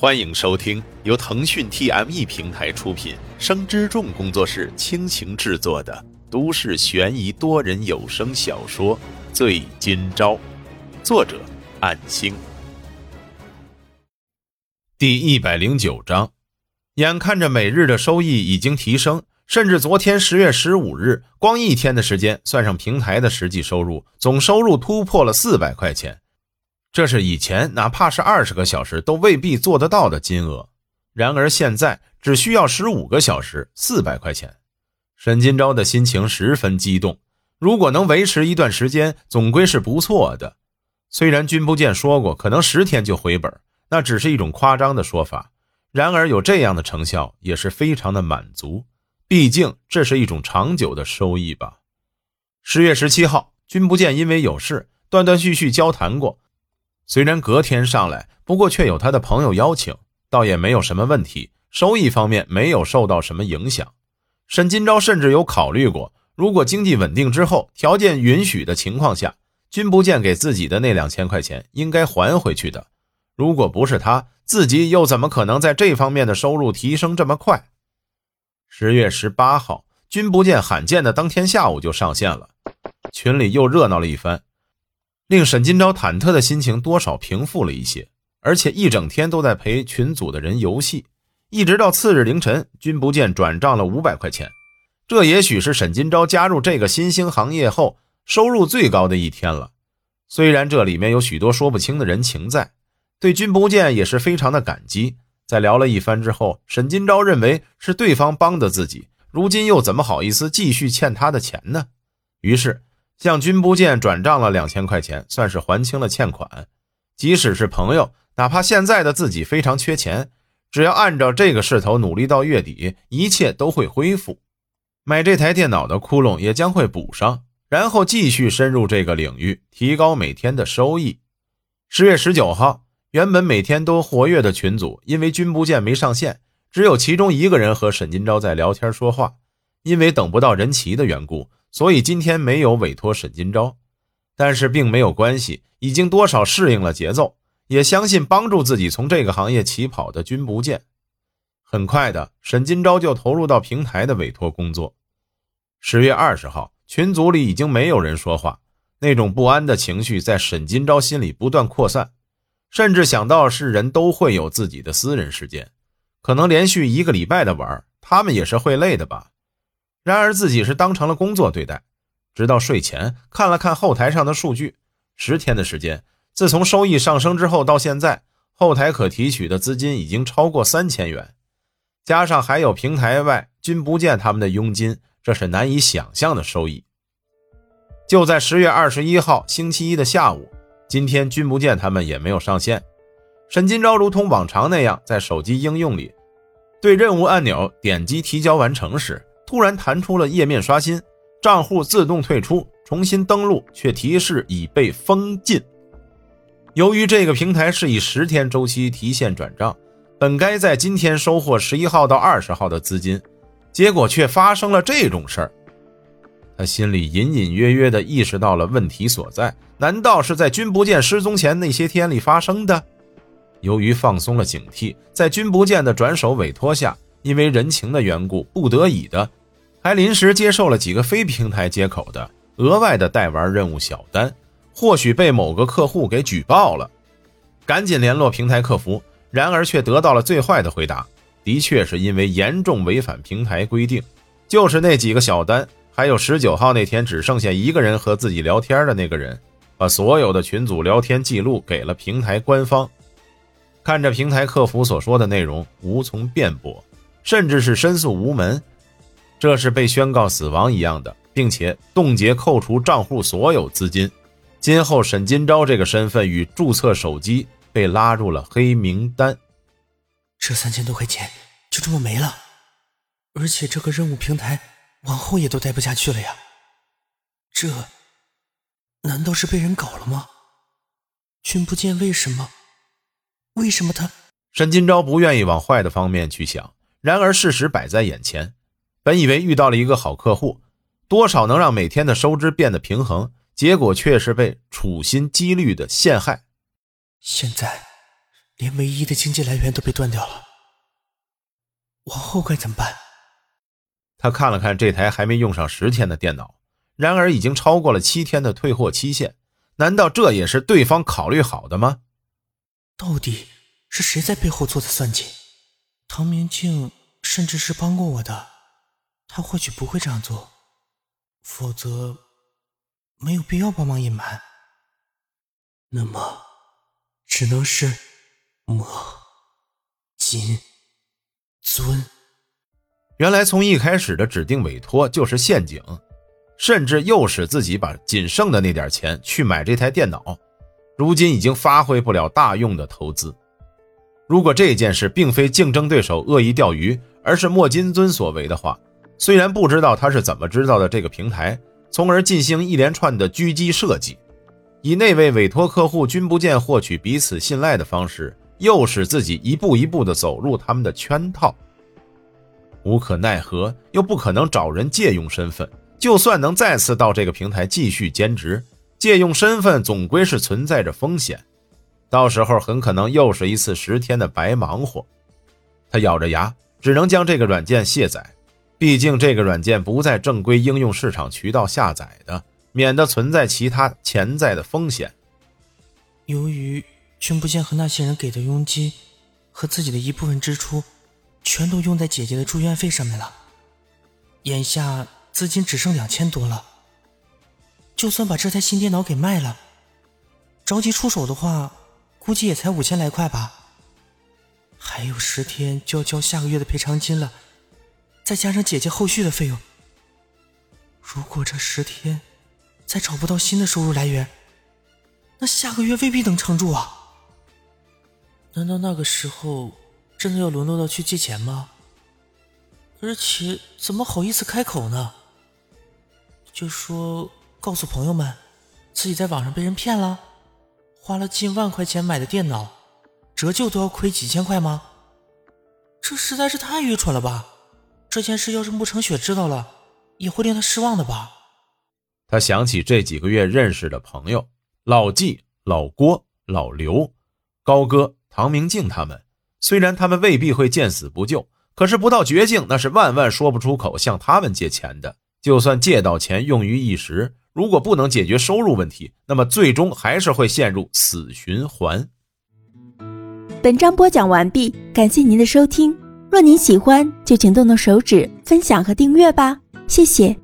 欢迎收听由腾讯 TME 平台出品、生之众工作室倾情制作的都市悬疑多人有声小说《醉今朝》，作者：暗星。第一百零九章，眼看着每日的收益已经提升，甚至昨天十月十五日，光一天的时间，算上平台的实际收入，总收入突破了四百块钱。这是以前哪怕是二十个小时都未必做得到的金额，然而现在只需要十五个小时，四百块钱。沈金钊的心情十分激动，如果能维持一段时间，总归是不错的。虽然君不见说过可能十天就回本，那只是一种夸张的说法，然而有这样的成效也是非常的满足，毕竟这是一种长久的收益吧。十月十七号，君不见因为有事，断断续续交谈过。虽然隔天上来，不过却有他的朋友邀请，倒也没有什么问题，收益方面没有受到什么影响。沈金钊甚至有考虑过，如果经济稳定之后，条件允许的情况下，君不见给自己的那两千块钱应该还回去的。如果不是他自己，又怎么可能在这方面的收入提升这么快？十月十八号，君不见罕见的当天下午就上线了，群里又热闹了一番。令沈金钊忐忑的心情多少平复了一些，而且一整天都在陪群组的人游戏，一直到次日凌晨，君不见转账了五百块钱。这也许是沈金钊加入这个新兴行业后收入最高的一天了。虽然这里面有许多说不清的人情在，对君不见也是非常的感激。在聊了一番之后，沈金钊认为是对方帮的自己，如今又怎么好意思继续欠他的钱呢？于是。向君不见转账了两千块钱，算是还清了欠款。即使是朋友，哪怕现在的自己非常缺钱，只要按照这个势头努力到月底，一切都会恢复。买这台电脑的窟窿也将会补上，然后继续深入这个领域，提高每天的收益。十月十九号，原本每天都活跃的群组，因为君不见没上线，只有其中一个人和沈金钊在聊天说话。因为等不到人齐的缘故。所以今天没有委托沈金钊，但是并没有关系，已经多少适应了节奏，也相信帮助自己从这个行业起跑的君不见。很快的，沈金钊就投入到平台的委托工作。十月二十号，群组里已经没有人说话，那种不安的情绪在沈金钊心里不断扩散，甚至想到是人都会有自己的私人时间，可能连续一个礼拜的玩，他们也是会累的吧。然而自己是当成了工作对待，直到睡前看了看后台上的数据，十天的时间，自从收益上升之后到现在，后台可提取的资金已经超过三千元，加上还有平台外君不见他们的佣金，这是难以想象的收益。就在十月二十一号星期一的下午，今天君不见他们也没有上线，沈金钊如同往常那样在手机应用里对任务按钮点击提交完成时。突然弹出了页面刷新，账户自动退出，重新登录却提示已被封禁。由于这个平台是以十天周期提现转账，本该在今天收获十一号到二十号的资金，结果却发生了这种事儿。他心里隐隐约约地意识到了问题所在，难道是在君不见失踪前那些天里发生的？由于放松了警惕，在君不见的转手委托下，因为人情的缘故，不得已的。还临时接受了几个非平台接口的额外的代玩任务小单，或许被某个客户给举报了，赶紧联络平台客服，然而却得到了最坏的回答，的确是因为严重违反平台规定，就是那几个小单，还有十九号那天只剩下一个人和自己聊天的那个人，把所有的群组聊天记录给了平台官方，看着平台客服所说的内容，无从辩驳，甚至是申诉无门。这是被宣告死亡一样的，并且冻结、扣除账户所有资金。今后沈金钊这个身份与注册手机被拉入了黑名单。这三千多块钱就这么没了，而且这个任务平台往后也都待不下去了呀。这难道是被人搞了吗？君不见为什么？为什么他？沈金钊不愿意往坏的方面去想，然而事实摆在眼前。本以为遇到了一个好客户，多少能让每天的收支变得平衡，结果却是被处心积虑的陷害。现在，连唯一的经济来源都被断掉了。往后该怎么办？他看了看这台还没用上十天的电脑，然而已经超过了七天的退货期限。难道这也是对方考虑好的吗？到底是谁在背后做的算计？唐明镜甚至是帮过我的，他或许不会这样做，否则没有必要帮忙隐瞒。那么，只能是魔金尊。原来从一开始的指定委托就是陷阱。甚至诱使自己把仅剩的那点钱去买这台电脑，如今已经发挥不了大用的投资。如果这件事并非竞争对手恶意钓鱼，而是莫金尊所为的话，虽然不知道他是怎么知道的这个平台，从而进行一连串的狙击设计，以那位委托客户君不见获取彼此信赖的方式，诱使自己一步一步地走入他们的圈套。无可奈何，又不可能找人借用身份。就算能再次到这个平台继续兼职，借用身份总归是存在着风险，到时候很可能又是一次十天的白忙活。他咬着牙，只能将这个软件卸载，毕竟这个软件不在正规应用市场渠道下载的，免得存在其他潜在的风险。由于君不见和那些人给的佣金和自己的一部分支出，全都用在姐姐的住院费上面了，眼下。资金只剩两千多了，就算把这台新电脑给卖了，着急出手的话，估计也才五千来块吧。还有十天就要交下个月的赔偿金了，再加上姐姐后续的费用，如果这十天再找不到新的收入来源，那下个月未必能撑住啊！难道那个时候真的要沦落到去借钱吗？而且怎么好意思开口呢？就说告诉朋友们，自己在网上被人骗了，花了近万块钱买的电脑，折旧都要亏几千块吗？这实在是太愚蠢了吧！这件事要是慕成雪知道了，也会令他失望的吧？他想起这几个月认识的朋友，老纪、老郭、老刘、高哥、唐明镜他们，虽然他们未必会见死不救，可是不到绝境，那是万万说不出口向他们借钱的。就算借到钱用于一时，如果不能解决收入问题，那么最终还是会陷入死循环。本章播讲完毕，感谢您的收听。若您喜欢，就请动动手指分享和订阅吧，谢谢。